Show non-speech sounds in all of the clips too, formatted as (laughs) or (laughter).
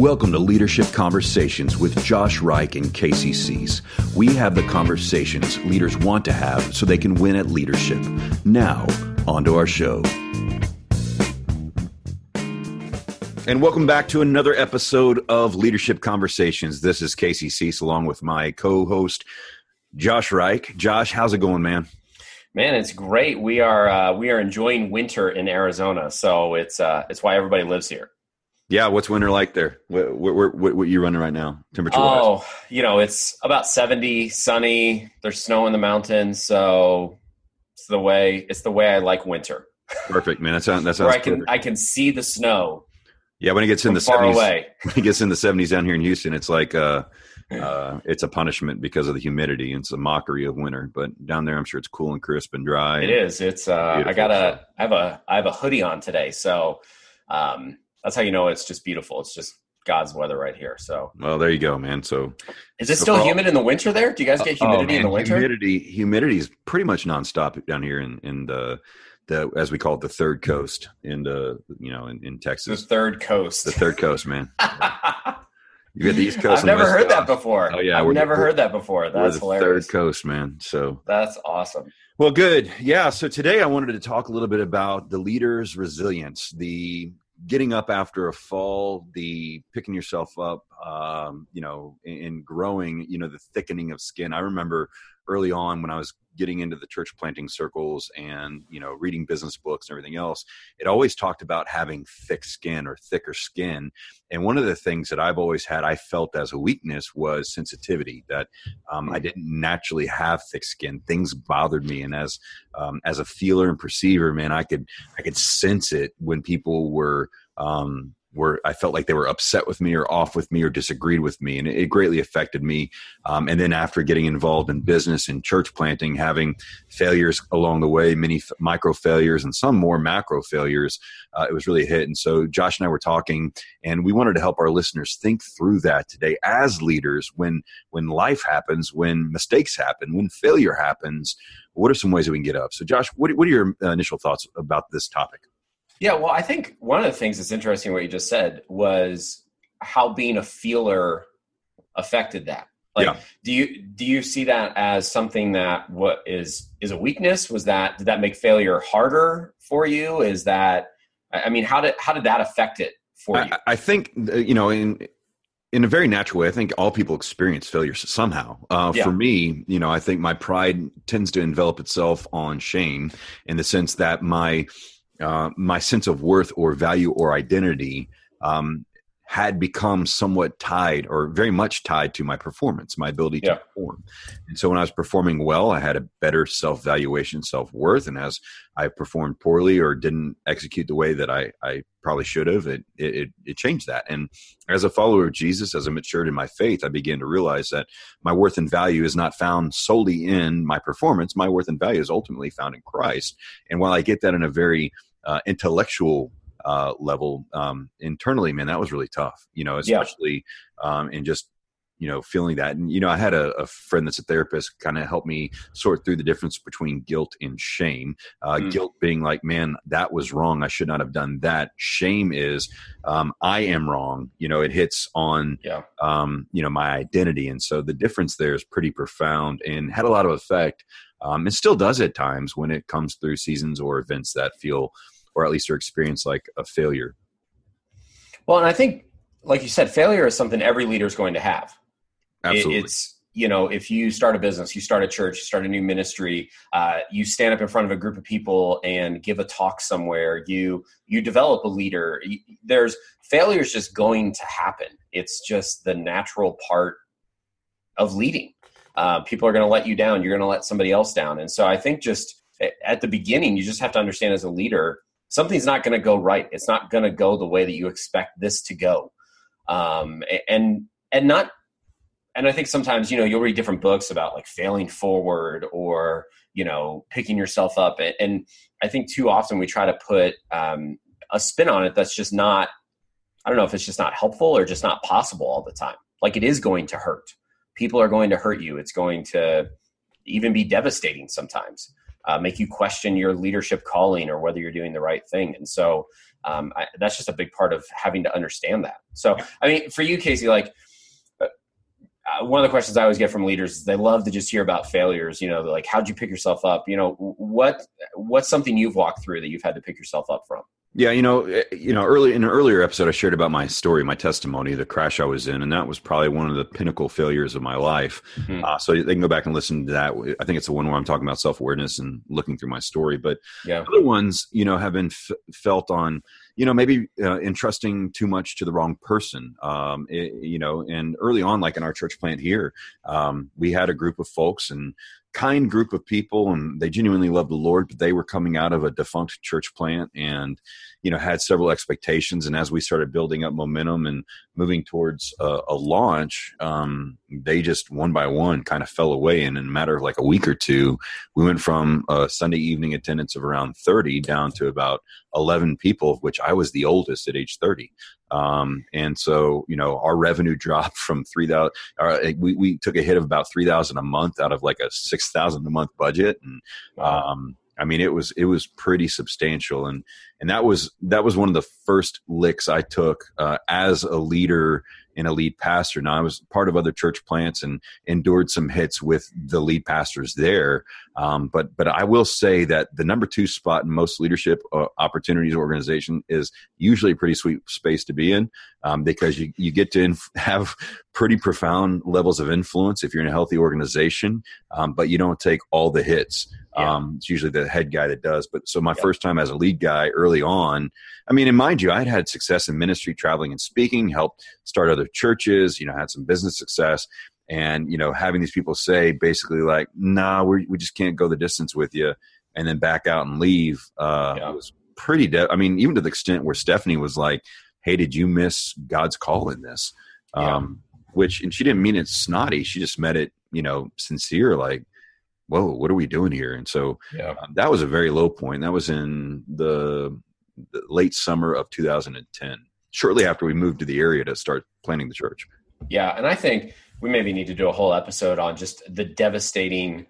Welcome to Leadership Conversations with Josh Reich and Casey Cease. We have the conversations leaders want to have so they can win at leadership. Now, on to our show. And welcome back to another episode of Leadership Conversations. This is Casey Cease along with my co host, Josh Reich. Josh, how's it going, man? Man, it's great. We are uh, we are enjoying winter in Arizona, so it's uh, it's why everybody lives here. Yeah, what's winter like there? What what, what, what you running right now, temperature? Oh, you know, it's about seventy, sunny. There's snow in the mountains, so it's the way it's the way I like winter. Perfect, man. That sounds that sounds. Where I can perfect. I can see the snow. Yeah, when it gets in the seventies, (laughs) when it gets in the seventies down here in Houston, it's like uh, uh, it's a punishment because of the humidity. It's a mockery of winter. But down there, I'm sure it's cool and crisp and dry. It is. It's. Uh, I got a. I have a. I have a hoodie on today, so. Um, that's how you know it's just beautiful. It's just God's weather right here. So, well, there you go, man. So, is it so still humid in the winter there? Do you guys get oh, humidity oh, in the winter? Humidity, humidity is pretty much nonstop down here in in the the as we call it the third coast in the you know in, in Texas. The third coast. The third coast, man. (laughs) you get the East Coast. I've never heard coast. that before. Oh yeah, I've never heard that before. That's hilarious. Third coast, man. So that's awesome. Well, good. Yeah. So today I wanted to talk a little bit about the leader's resilience, the getting up after a fall, the picking yourself up, um, you know, and growing, you know, the thickening of skin. I remember early on when I was getting into the church planting circles and you know reading business books and everything else it always talked about having thick skin or thicker skin. And one of the things that i've always had i felt as a weakness was sensitivity that um, i didn't naturally have thick skin. Things bothered me. And as um, as a feeler and perceiver man i could i could sense it when people were um, were I felt like they were upset with me or off with me or disagreed with me, and it, greatly affected me. Um, and then after getting involved in business and church planting, having failures along the way, many f- micro failures and some more macro failures, uh, it was really a hit. And so Josh and I were talking, and we wanted to help our listeners think through that today as leaders. When when life happens, when mistakes happen, when failure happens, what are some ways that we can get up? So Josh, what, what are your initial thoughts about this topic? Yeah, well, I think one of the things that's interesting what you just said was how being a feeler affected that. Like, yeah. do you do you see that as something that what is is a weakness? Was that did that make failure harder for you? Is that I mean, how did how did that affect it for you? I, I think you know in in a very natural way. I think all people experience failure somehow. Uh, yeah. For me, you know, I think my pride tends to envelop itself on shame in the sense that my uh, my sense of worth or value or identity um, had become somewhat tied or very much tied to my performance, my ability yeah. to perform. And so when I was performing well, I had a better self valuation, self worth. And as I performed poorly or didn't execute the way that I, I probably should have, it, it, it changed that. And as a follower of Jesus, as I matured in my faith, I began to realize that my worth and value is not found solely in my performance. My worth and value is ultimately found in Christ. And while I get that in a very uh, intellectual uh, level um, internally, man, that was really tough. You know, especially yeah. um, in just you know feeling that. And you know, I had a, a friend that's a therapist, kind of help me sort through the difference between guilt and shame. Uh, mm. Guilt being like, man, that was wrong. I should not have done that. Shame is, um, I am wrong. You know, it hits on yeah. um, you know my identity, and so the difference there is pretty profound and had a lot of effect um, it still does at times when it comes through seasons or events that feel, or at least are experienced like a failure. Well, and I think, like you said, failure is something every leader is going to have. Absolutely. It's you know, if you start a business, you start a church, you start a new ministry, uh, you stand up in front of a group of people and give a talk somewhere. You you develop a leader. There's failure is just going to happen. It's just the natural part of leading uh, people are going to let you down. You're going to let somebody else down. And so i think just at the beginning you just have to understand as a leader something's not going to go right. It's not going to go the way that you expect this to go. Um, and and not and i think sometimes you know you'll read different books about like failing forward or you know picking yourself up. And i think too often we try to put um, a spin on it that's just not i don't know if it's just not helpful or just not possible all the time. Like it is going to hurt people are going to hurt you. It's going to even be devastating sometimes. uh, make you question your leadership calling or whether you're doing the right thing. And so um, I, that's just a big part of having to understand that. So, I mean, for you, Casey, like uh, uh, one of the questions I always get from leaders is they love to just hear about failures. You know, like how'd you pick yourself up? You know, what what's something you've walked through that you've had to pick yourself up from? Yeah, you know, eh, you know, early in an earlier episode, I shared about my story, my testimony, the crash I was in, and that was probably one of the pinnacle failures of my life. Mm-hmm. Uh, so they can go back and listen to that. I think it's the one where I'm talking about self awareness and looking through my story. But yeah. other ones, you know, have been f- felt on, you know, maybe uh, entrusting too much to the wrong person. Um, it, you know, and early on, like in our church plant here, um, we had a group of folks and kind group of people and they genuinely loved the lord but they were coming out of a defunct church plant and you know had several expectations and as we started building up momentum and moving towards a, a launch um, they just one by one kind of fell away and in a matter of like a week or two we went from a sunday evening attendance of around 30 down to about 11 people of which i was the oldest at age 30 um, and so, you know, our revenue (laughs) dropped from 3,000, uh, we, we took a hit of about 3,000 a month out of like a 6,000 a month budget. And, um, I mean, it was, it was pretty substantial. And, and that was, that was one of the first licks I took, uh, as a leader and a lead pastor. Now I was part of other church plants and endured some hits with the lead pastors there. Um, but but I will say that the number two spot in most leadership uh, opportunities organization is usually a pretty sweet space to be in um, because you you get to inf- (laughs) have pretty profound levels of influence if you're in a healthy organization, um, but you don't take all the hits. Yeah. Um, it's usually the head guy that does. But so my yep. first time as a lead guy early on, I mean, and mind you, I'd had success in ministry, traveling and speaking, helped start other churches, you know, had some business success. And, you know, having these people say basically like, nah, we we just can't go the distance with you and then back out and leave uh, yeah. was pretty, de- I mean, even to the extent where Stephanie was like, hey, did you miss God's call in this? Yeah. Um, which, and she didn't mean it snotty. She just meant it, you know, sincere, like, whoa, what are we doing here? And so yeah. um, that was a very low point. That was in the, the, late summer of 2010, shortly after we moved to the area to start planning the church. Yeah. And I think we maybe need to do a whole episode on just the devastating,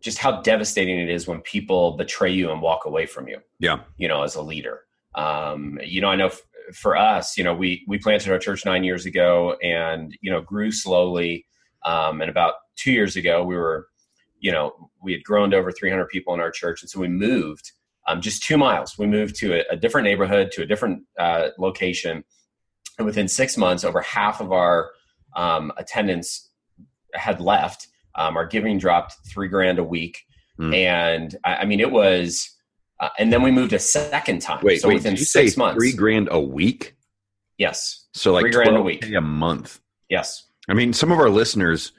just how devastating it is when people betray you and walk away from you. Yeah. You know, as a leader. Um, you know, I know f- for us, you know, we, we planted our church nine years ago and, you know, grew slowly. Um, and about two years ago, we were you know, we had grown to over 300 people in our church. And so we moved um, just two miles. We moved to a, a different neighborhood, to a different uh, location. And within six months, over half of our um, attendance had left. Um, our giving dropped three grand a week. Mm. And I, I, mean, it was, uh, and then we moved a second time. Wait, so wait, within six months. Three grand a week? Yes. So like three grand a week. A month. Yes. I mean, some of our listeners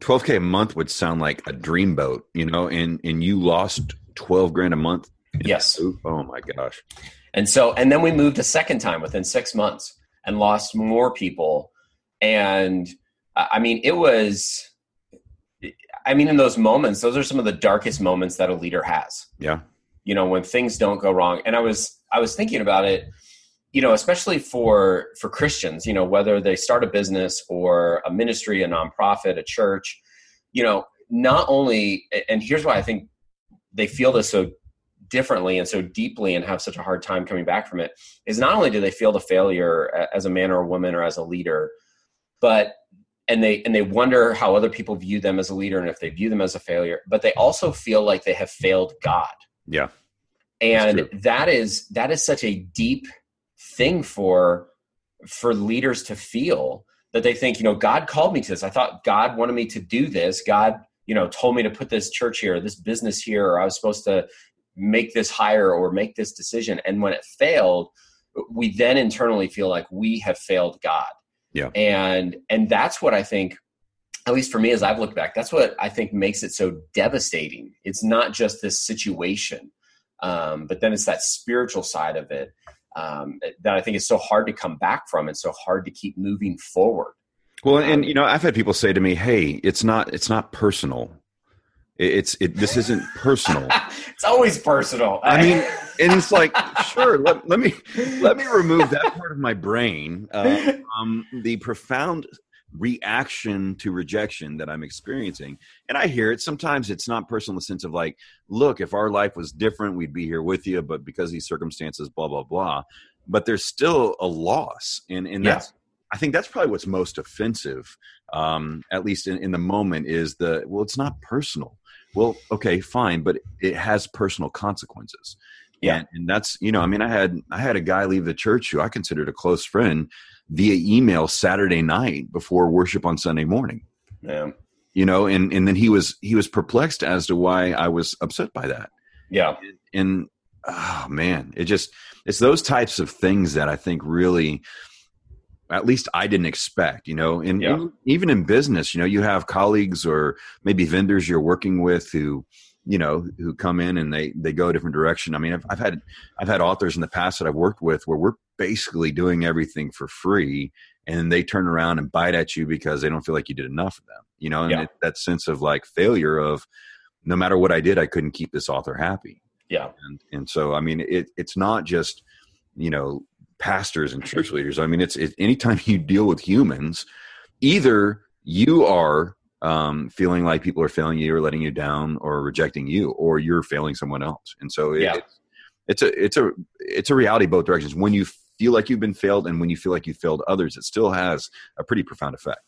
12k a month would sound like a dreamboat, you know, and and you lost 12 grand a month. Yes. Oh my gosh. And so and then we moved a second time within 6 months and lost more people and I mean it was I mean in those moments those are some of the darkest moments that a leader has. Yeah. You know, when things don't go wrong. And I was I was thinking about it you know especially for for christians you know whether they start a business or a ministry a nonprofit a church you know not only and here's why i think they feel this so differently and so deeply and have such a hard time coming back from it is not only do they feel the failure as a man or a woman or as a leader but and they and they wonder how other people view them as a leader and if they view them as a failure but they also feel like they have failed god. Yeah. And that is that is such a deep thing for for leaders to feel that they think you know god called me to this. I thought god wanted me to do this. God you know told me to put this church here this business here or i was supposed to make this hire or make this decision and when it failed we then internally feel like we have failed god yeah and and that's what i think at least for me as i've looked back that's what i think makes it so devastating it's not just this situation um, but then it's that spiritual side of it um, that I think is so hard to come back from and so hard to keep moving forward. Well, and um, you know, I've had people say to me, "Hey, it's not it's not personal. It's it. This isn't personal. (laughs) it's always personal. I mean, and it's like, (laughs) sure, let, let me let me remove that part of my brain. Uh, um, the profound reaction to rejection that I'm experiencing. And I hear it. Sometimes it's not personal in the sense of like, look, if our life was different, we'd be here with you, but because these circumstances, blah, blah, blah. But there's still a loss. And, and that's. I think that's probably what's most offensive, um, at least in, in the moment, is the, well, it's not personal. Well, okay, fine, but it has personal consequences. Yeah. And, and that's, you know, I mean, I had, I had a guy leave the church who I considered a close friend via email Saturday night before worship on Sunday morning. Yeah. You know, and, and then he was he was perplexed as to why I was upset by that. Yeah. And, and oh man, it just it's those types of things that I think really at least I didn't expect, you know, and, yeah. even in business, you know, you have colleagues or maybe vendors you're working with who, you know, who come in and they, they go a different direction. I mean, I've, I've had, I've had authors in the past that I've worked with where we're basically doing everything for free and they turn around and bite at you because they don't feel like you did enough for them you know and yeah. it, that sense of like failure of no matter what i did i couldn't keep this author happy yeah and and so i mean it it's not just you know pastors and church leaders. I mean it's it, anytime you deal with humans either you are um, feeling like people are failing you or letting you down or rejecting you or you're failing someone else. And so it, yeah. it's, it's a it's a it's a reality both directions. When you feel like you've been failed and when you feel like you failed others, it still has a pretty profound effect.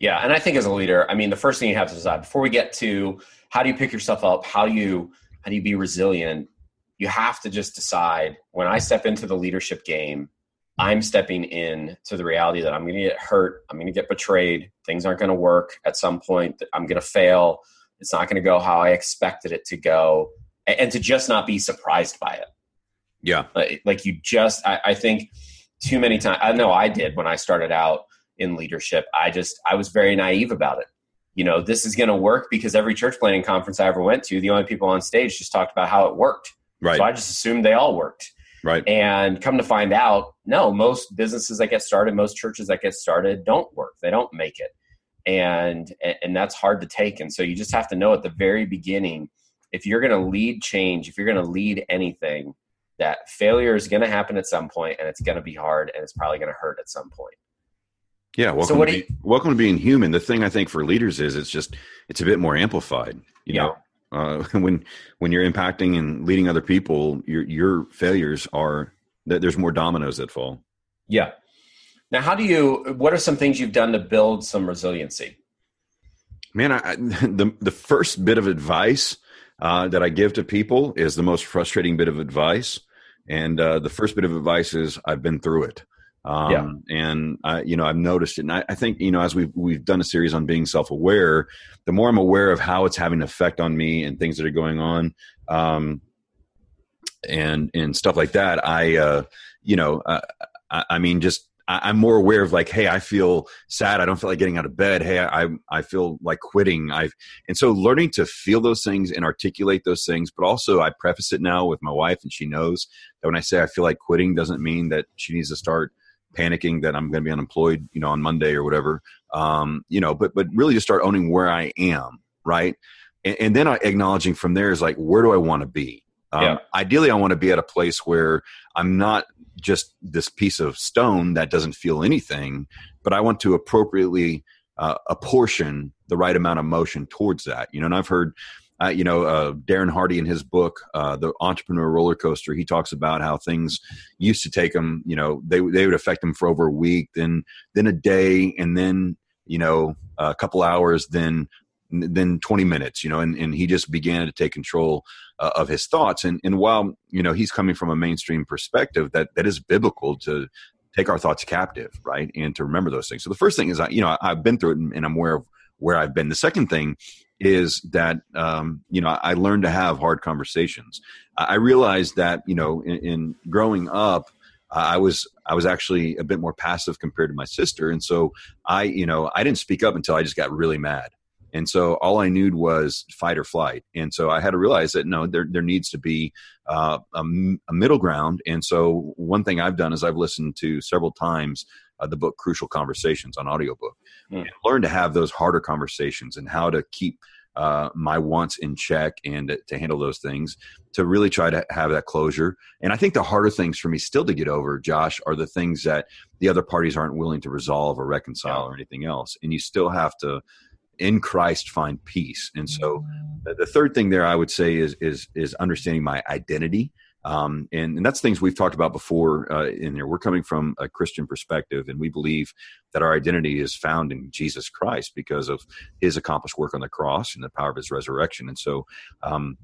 Yeah, and I think as a leader, I mean, the first thing you have to decide before we get to how do you pick yourself up, how do you how do you be resilient, you have to just decide when I step into the leadership game, I'm stepping in to the reality that I'm going to get hurt, I'm going to get betrayed, things aren't going to work at some point, I'm going to fail, it's not going to go how I expected it to go, and to just not be surprised by it. Yeah. Like, like you just, I, I think too many times, I know I did when I started out in leadership. I just, I was very naive about it. You know, this is going to work because every church planting conference I ever went to, the only people on stage just talked about how it worked. Right. So I just assumed they all worked. Right. And come to find out, no, most businesses that get started, most churches that get started don't work. They don't make it. And and that's hard to take. And so you just have to know at the very beginning, if you're going to lead change, if you're going to lead anything, that failure is going to happen at some point and it's going to be hard and it's probably going to hurt at some point. Yeah, welcome, so what to, be, you, welcome to being human. The thing I think for leaders is it's just it's a bit more amplified. You yeah. know, uh, (laughs) when when you're impacting and leading other people, your your failures are that there's more dominoes that fall. Yeah. Now, how do you? What are some things you've done to build some resiliency? Man, I, (laughs) the the first bit of advice uh, that I give to people is the most frustrating bit of advice. And uh, the first bit of advice is I've been through it. Um, yeah. And I, you know, I've noticed it. And I, I, think, you know, as we've, we've done a series on being self aware, the more I'm aware of how it's having an effect on me and things that are going on, um, and, and stuff like that, I, uh, you know, I, I mean, just I'm more aware of like, hey, I feel sad. I don't feel like getting out of bed. Hey, I I feel like quitting. I've and so learning to feel those things and articulate those things, but also I preface it now with my wife, and she knows that when I say I feel like quitting, doesn't mean that she needs to start panicking that I'm going to be unemployed, you know, on Monday or whatever. Um, you know, but but really just start owning where I am, right? And, and then I acknowledging from there is like, where do I want to be? Um, yeah. Ideally, I want to be at a place where I'm not just this piece of stone that doesn't feel anything, but I want to appropriately uh, apportion the right amount of motion towards that. You know, and I've heard, uh, you know, uh, Darren Hardy in his book, uh, The Entrepreneur Roller Coaster, he talks about how things used to take him, you know, they, they would affect him for over a week, then, then a day, and then, you know, a couple hours, then then 20 minutes, you know, and, and he just began to take control uh, of his thoughts. And, and while, you know, he's coming from a mainstream perspective that, that is biblical to take our thoughts captive, right. And to remember those things. So the first thing is, I, you know, I've been through it and, and I'm aware of where I've been. The second thing is that, um, you know, I learned to have hard conversations. I realized that, you know, in, in growing up, I was I was actually a bit more passive compared to my sister, and so I you know I didn't speak up until I just got really mad, and so all I knew was fight or flight. And so I had to realize that no, there, there needs to be uh, a, a, middle ground. And so one thing I've done is I've listened to several times uh, the book Crucial Conversations on audiobook mm. and learned to have those harder conversations and how to keep uh, my wants in check and to, to handle those things to really try to have that closure. And I think the harder things for me still to get over, Josh, are the things that the other parties aren't willing to resolve or reconcile or anything else. And you still have to, in Christ, find peace. And so, the third thing there I would say is is is understanding my identity. Um, and, and, that's things we've talked about before uh, in there. We're coming from a Christian perspective, and we believe that our identity is found in Jesus Christ because of his accomplished work on the cross and the power of his resurrection. And so, um,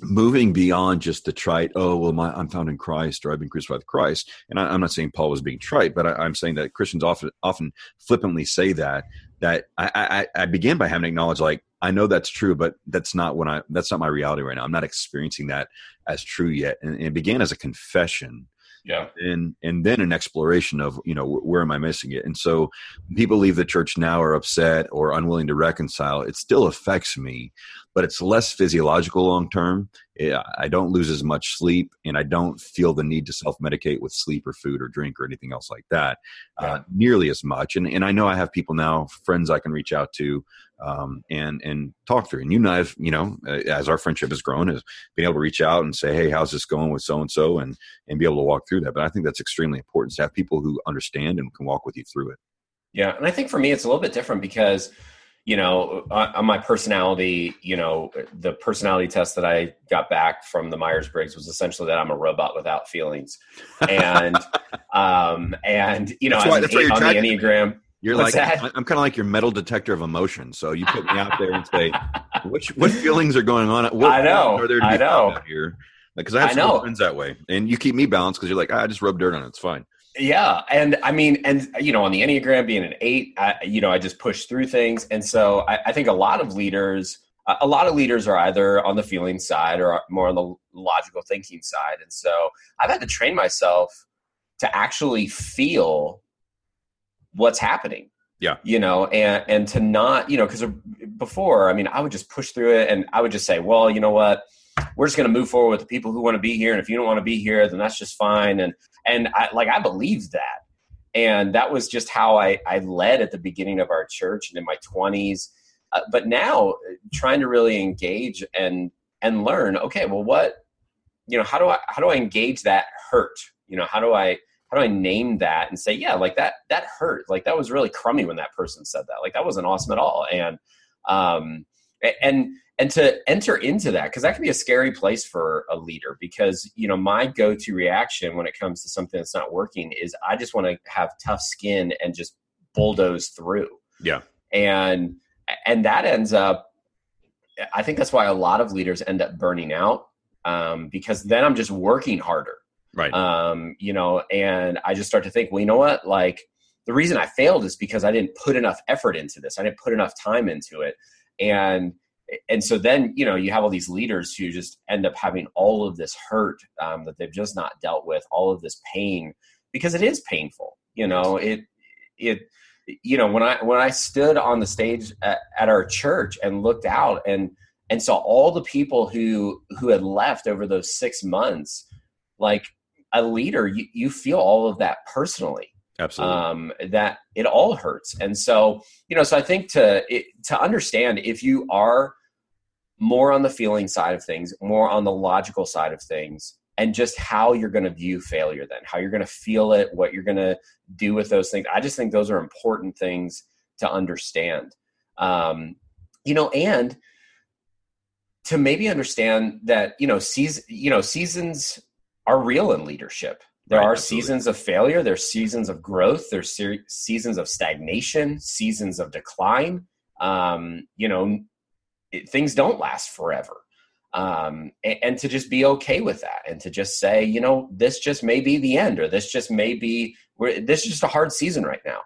moving beyond just the trite, oh, well, my, I'm found in Christ or I've been crucified with Christ. And I, am not saying Paul was being trite, but I, am saying that Christians often, often flippantly say that, that I, I, I began by having to acknowledge, like, I know that's true, but that's not when I, that's not my reality right now. I'm not experiencing that as true yet. And, and it began as a confession. Yeah. And and then an exploration of you know where am i missing it? And so people leave the church now are upset or unwilling to reconcile. It still affects me but it's less physiological long term i don't lose as much sleep and i don't feel the need to self-medicate with sleep or food or drink or anything else like that uh, yeah. uh, nearly as much and, and i know i have people now friends i can reach out to um, and and talk through. And you and I have, you know, uh, as our friendship has grown, is being able to reach out and say, "Hey, how's this going with so and so?" and and be able to walk through that. But I think that's extremely important to have people who understand and can walk with you through it. Yeah, and I think for me, it's a little bit different because you know, on my personality, you know, the personality test that I got back from the Myers Briggs was essentially that I'm a robot without feelings, and (laughs) um, and you know, that's why, that's on the Enneagram, you're What's like that? I'm kind of like your metal detector of emotion. So you put me out there and say, (laughs) what what feelings are going on? What I know. Are there to be I know. here? Because I have some friends that way, and you keep me balanced because you're like, ah, I just rub dirt on it. It's fine. Yeah, and I mean, and you know, on the Enneagram being an eight, I, you know, I just push through things, and so I, I think a lot of leaders, a lot of leaders are either on the feeling side or more on the logical thinking side, and so I've had to train myself to actually feel what's happening. Yeah. You know and and to not you know because before i mean i would just push through it and i would just say well you know what? We're just going to move forward with the people who want to be here and if you don't want to be here then that's just fine and and i like i believed that and that was just how i i led at the beginning of our church and in my 20s uh, but now trying to really engage and and learn okay well what you know how do i how do i engage that hurt you know how do i how do I name that and say, yeah, like that that hurt. Like that was really crummy when that person said that. Like that wasn't awesome at all. And um and and to enter into that because that can be a scary place for a leader because you know my go-to reaction when it comes to something that's not working is i just want to have tough skin and just bulldoze through yeah and and that ends up i think that's why a lot of leaders end up burning out um, because then i'm just working harder Right. Um, you know, and I just start to think, well, you know what? Like the reason I failed is because I didn't put enough effort into this. I didn't put enough time into it. And and so then you know you have all these leaders who just end up having all of this hurt um, that they've just not dealt with all of this pain because it is painful you know it it you know when i when i stood on the stage at, at our church and looked out and and saw all the people who who had left over those six months like a leader, you, you feel all of that personally. Absolutely. Um, that it all hurts. And so, you know, so I think to, it, to understand if you are more on the feeling side of things, more on the logical side of things, and just how you're going to view failure then, how you're going to feel it, what you're going to do with those things. I just think those are important things to understand. Um, you know, and to maybe understand that, you know, season, you know, seasons are real in leadership. There right, are absolutely. seasons of failure, there's seasons of growth, there's se- seasons of stagnation, seasons of decline. Um, you know, it, things don't last forever. Um, and, and, to just be okay with that and to just say, you know, this just may be the end or this just may be, this is just a hard season right now.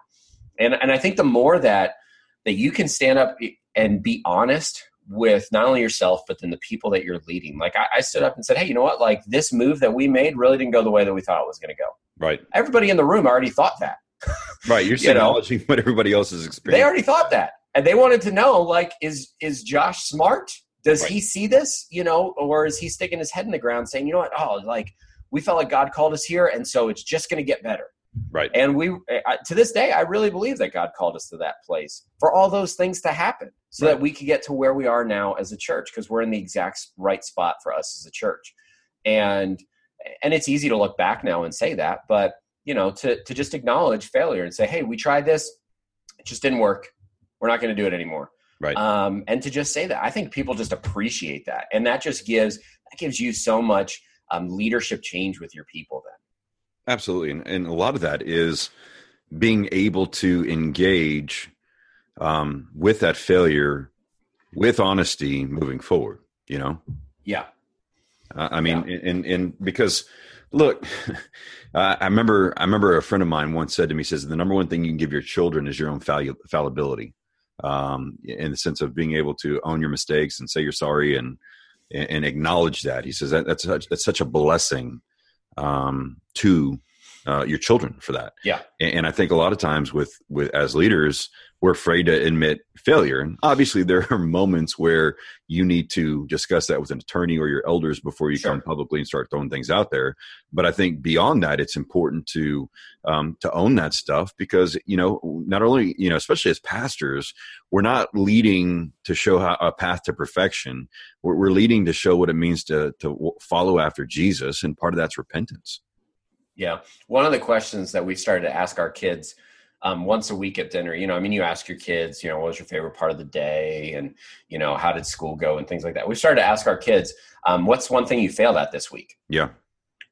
And, and I think the more that, that you can stand up and be honest with not only yourself but then the people that you're leading. Like I, I, stood up and said hey you know what? Like this move that we made really didn't go the way that we thought it was going to go. Right. Everybody in the room already thought that. (laughs) Right you're you acknowledging what everybody else is experiencing they already thought that and they wanted to know like is is josh smart? Does right. he see this you know or is he sticking his head in the ground saying you know what? Oh like we felt like god called us here and so it's just going to get better. Right. And we to this day i really believe that god called us to that place for all those things to happen so right. that we could get to where we are now as a church because we're in the exact right spot for us as a church. And and it's easy to look back now and say that but you know to to just acknowledge failure and say hey we tried this it just didn't work. We're not going to do it anymore. Right. Um, and to just say that i think people just appreciate that and that just gives that gives you so much um, leadership change with your people then. Absolutely and, and a lot of that is being able to engage um, with that failure with honesty moving forward you know yeah uh, i mean yeah. and and because look (laughs) uh, i remember i remember a friend of mine once said to me says the number one thing you can give your children is your own falli- fallibility um, in the sense of being able to own your mistakes and say you're sorry and and acknowledge that he says that, that's such, that's such a blessing um, to uh, your children for that. Yeah. And, and, I think a lot of times with with as leaders, we're afraid to admit failure. And obviously, there are (laughs) moments where you need to discuss that with an attorney or your elders before you sure. come publicly and start throwing things out there. But I think beyond that, it's important to um, to own that stuff because you know not only you know especially as pastors, we're not leading to show how, a path to perfection. We're, we're leading to show what it means to to follow after Jesus, and part of that's repentance. Yeah. One of the questions that we started to ask our kids um, once a week at dinner, you know, I mean, you ask your kids, you know, what was your favorite part of the day and, you know, how did school go and things like that. We started to ask our kids, um, what's one thing you failed at this week? Yeah.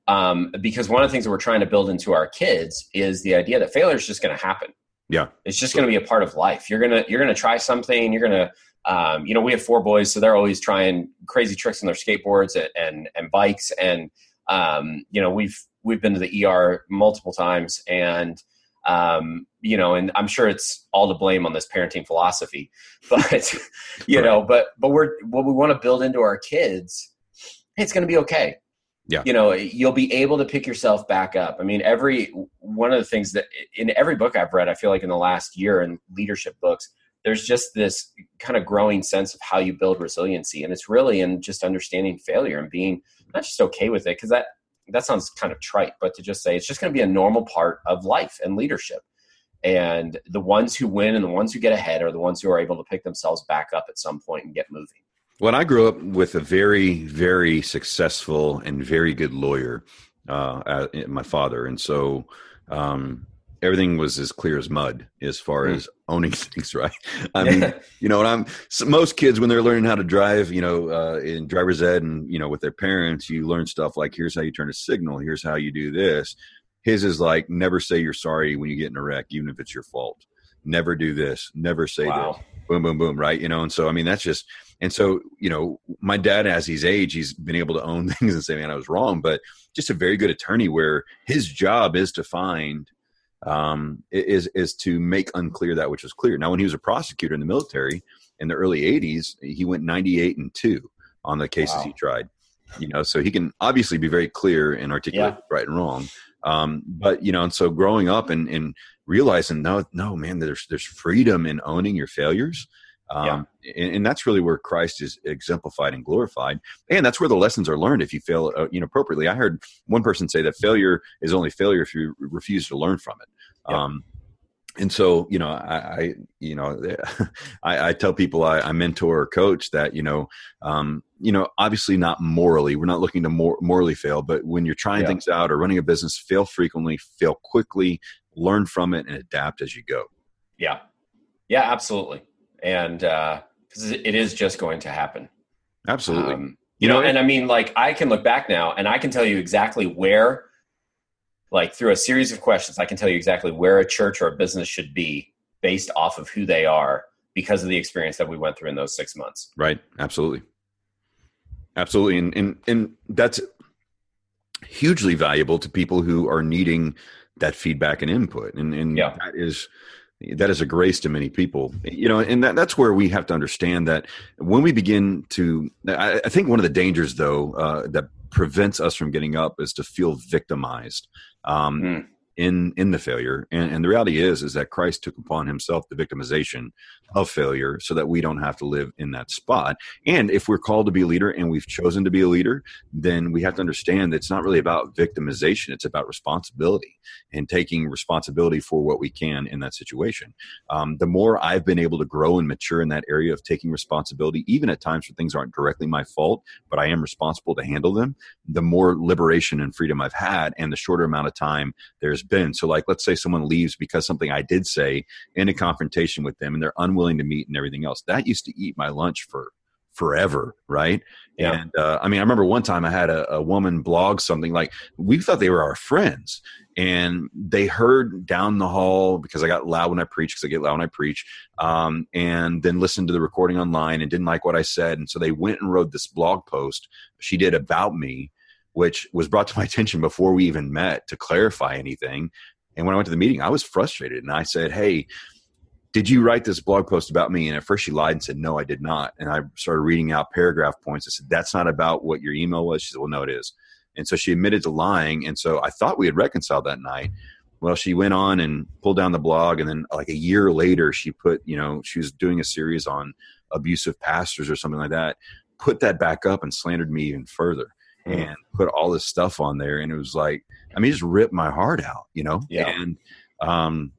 Um, because one of the things that we're trying to build into our kids is the idea that failure is just going to happen. Yeah. It's just going to be a part of life. You're going to, you're going to try something. You're going to, um, you know, we have four boys, so they're always trying crazy tricks on their skateboards and, and, and bikes. And, um, you know, we've, we've been to the ER multiple times, and um, you know, and I'm sure it's all to blame on this parenting philosophy, (laughs) but you right. know, but but we're what we want to build into our kids. It's going to be okay. Yeah. You know, you'll be able to pick yourself back up. I mean, every one of the things that in every book I've read, I feel like in the last year in leadership books, there's just this kind of growing sense of how you build resiliency. And it's really in just understanding failure and being not just okay with it, because that that sounds kind of trite, but to just say it's just going to be a normal part of life and leadership. And the ones who win and the ones who get ahead are the ones who are able to pick themselves back up at some point and get moving. When I grew up with a very, very successful and very good lawyer, uh, my father, and so um, everything was as clear as mud as far mm. as (laughs) owning things right? I mean you know and i'm so most kids when they're learning how to drive you know uh, in driver's ed and you know with their parents you learn stuff like here's how you turn a signal. Here's how you do this. His is like never say you're sorry when you get in a wreck even if it's your fault. Never do this. Never say wow. this boom boom boom right? You know and so i mean that's just and so you know my dad as he's age he's been able to own (laughs) things and say man i was wrong. But just a very good attorney where his job is to find um, is is to make unclear that which was clear. Now, when he was a prosecutor in the military in the early '80s, he went 98 and two on the cases wow. he tried. You know, so he can obviously be very clear and articulate yeah. right and wrong. Um, but you know, and so growing up and, and realizing, no, no, man, there's there's freedom in owning your failures. Um, yeah. and, and, that's really where Christ is exemplified and glorified. And that's where the lessons are learned if you fail uh, inappropriately. I heard one person say that failure is only failure if you refuse to learn from it. Yeah. Um, and so, you know, I, I you know, (laughs) I, I, tell people I, I, mentor or coach that, you know, um, you know, obviously not morally, we're not looking to mor- morally fail, but when you're trying yeah. things out or running a business, fail frequently, fail quickly, learn from it and adapt as you go. Yeah. Yeah, absolutely and because uh, it is just going to happen. Absolutely. Um, you, know, and I mean, like I can look back now and I can tell you exactly where, like through a series of questions, I can tell you exactly where a church or a business should be based off of who they are because of the experience that we went through in those six months. Right. Absolutely. Absolutely. And, and, and that's hugely valuable to people who are needing that feedback and input. And, and yeah. that is, that is a grace to many people you know and that, that's where we have to understand that when we begin to i, I think one of the dangers though uh, that prevents us from getting up is to feel victimized um, mm. In in the failure. And, and the reality is is that christ took upon himself the victimization of failure so that we don't have to live in that spot. And if we're called to be a leader and we've chosen to be a leader then we have to understand that it's not really about victimization. It's about responsibility and taking responsibility for what we can in that situation. Um, the more i've been able to grow and mature in that area of taking responsibility even at times when things aren't directly my fault but i am responsible to handle them the more liberation and freedom i've had and the shorter amount of time there's been. So, like, let's say someone leaves because something I did say in a confrontation with them and they're unwilling to meet and everything else. That used to eat my lunch for forever, right? Yeah. And uh, I mean, I remember one time I had a, a, woman blog something like we thought they were our friends, and they heard down the hall because I got loud when I preach because I get loud when I preach, um, and then listened to the recording online and didn't like what I said, and so they went and wrote this blog post she did about me which was brought to my attention before we even met to clarify anything. And when I went to the meeting, I was frustrated and I said, Hey, did you write this blog post about me? And at first she lied and said, No, I did not. And I started reading out paragraph points. I said, That's not about what your email was. She said, Well, no, it is. And so she admitted to lying. And so I thought we had reconciled that night. Well, she went on and pulled down the blog. And then, like a year later, she put, you know, she was doing a series on abusive pastors or something like that, put that back up and slandered me even further. Mm. and put all this stuff on there. And it was like, I mean, just ripped my heart out, you know? Yeah. And, um,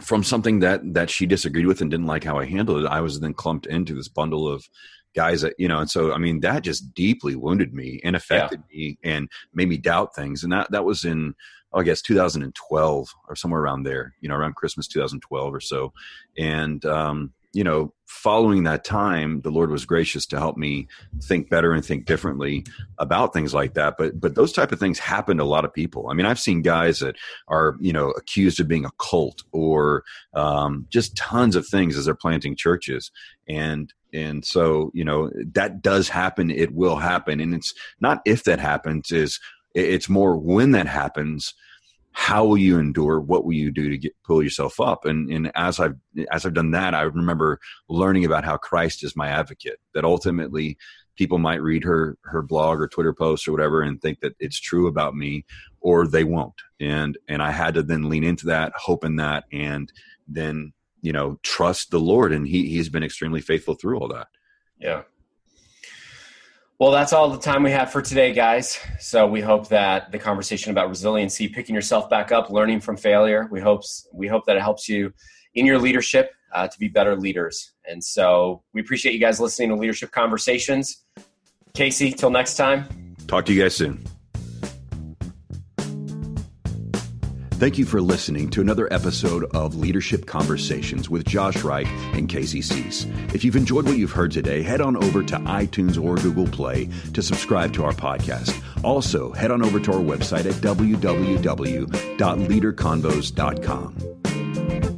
from something that that she disagreed with and didn't like how I handled it, I was then clumped into this bundle of guys that you know, and so I mean that just deeply wounded me and affected yeah. me and made me doubt things. And that that was in oh, I guess 2012 or somewhere around there, you know, around Christmas 2012 or so. And um, you know, following that time, the Lord was gracious to help me think better and think differently about things like that. But but those type of things happen to a lot of people. I mean, I've seen guys that are you know accused of being a cult or um, just tons of things as they're planting churches, and and so you know that does happen. It will happen, and it's not if that happens. Is it's more when that happens how will you endure? What will you do to get, pull yourself up? And, and as i've as i've done that i remember learning about how christ is my advocate that ultimately people might read her her blog or twitter post or whatever and think that it's true about me or they won't. And and i had to then lean into that hope in that and then you know trust the lord. And he he's been extremely faithful through all that. Yeah well, that's all the time we have for today, guys. So we hope that the conversation about resiliency, picking yourself back up, learning from failure, we hope we hope that it helps you in your leadership uh, to be better leaders. And so we appreciate you guys listening to Leadership Conversations. Casey, till next time. Talk to you guys soon. Thank you for listening to another episode of Leadership Conversations with Josh Reich and Casey. If you've enjoyed what you've heard today, head on over to iTunes or Google Play to subscribe to our podcast. Also, head on over to our website at www.leaderconvos.com.